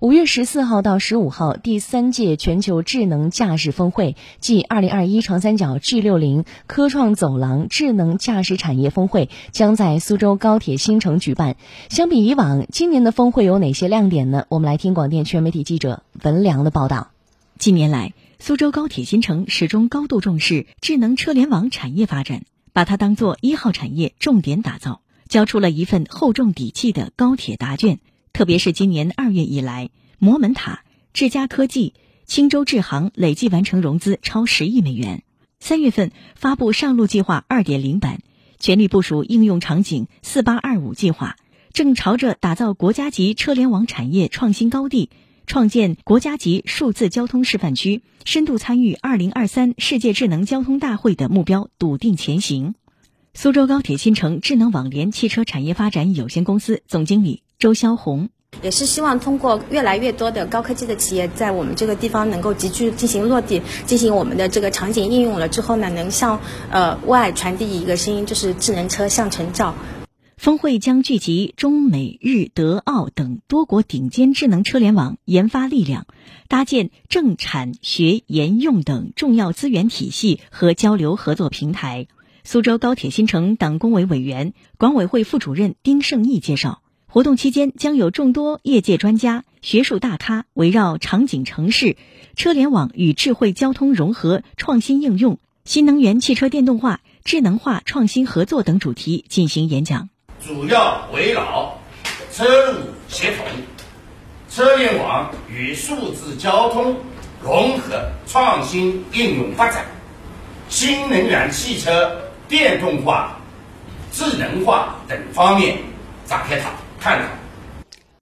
五月十四号到十五号，第三届全球智能驾驶峰会暨二零二一长三角 G 六零科创走廊智能驾驶产业峰会将在苏州高铁新城举办。相比以往，今年的峰会有哪些亮点呢？我们来听广电全媒体记者文良的报道。近年来，苏州高铁新城始终高度重视智能车联网产业发展，把它当作一号产业重点打造，交出了一份厚重底气的高铁答卷。特别是今年二月以来，摩门塔、智佳科技、青州智行累计完成融资超十亿美元。三月份发布上路计划二点零版，全力部署应用场景四八二五计划，正朝着打造国家级车联网产业创新高地、创建国家级数字交通示范区、深度参与二零二三世界智能交通大会的目标笃定前行。苏州高铁新城智能网联汽车产业发展有限公司总经理。周霄红也是希望通过越来越多的高科技的企业在我们这个地方能够集聚进行落地，进行我们的这个场景应用了之后呢，能向呃外传递一个声音，就是智能车向前照。峰会将聚集中美日德澳等多国顶尖智能车联网研发力量，搭建政产学研用等重要资源体系和交流合作平台。苏州高铁新城党工委委员、管委会副主任丁胜义介绍。活动期间，将有众多业界专家、学术大咖围绕场景城市、车联网与智慧交通融合创新应用、新能源汽车电动化、智能化创新合作等主题进行演讲。主要围绕车路协同、车联网与数字交通融合创新应用发展、新能源汽车电动化、智能化等方面展开讨论。看看。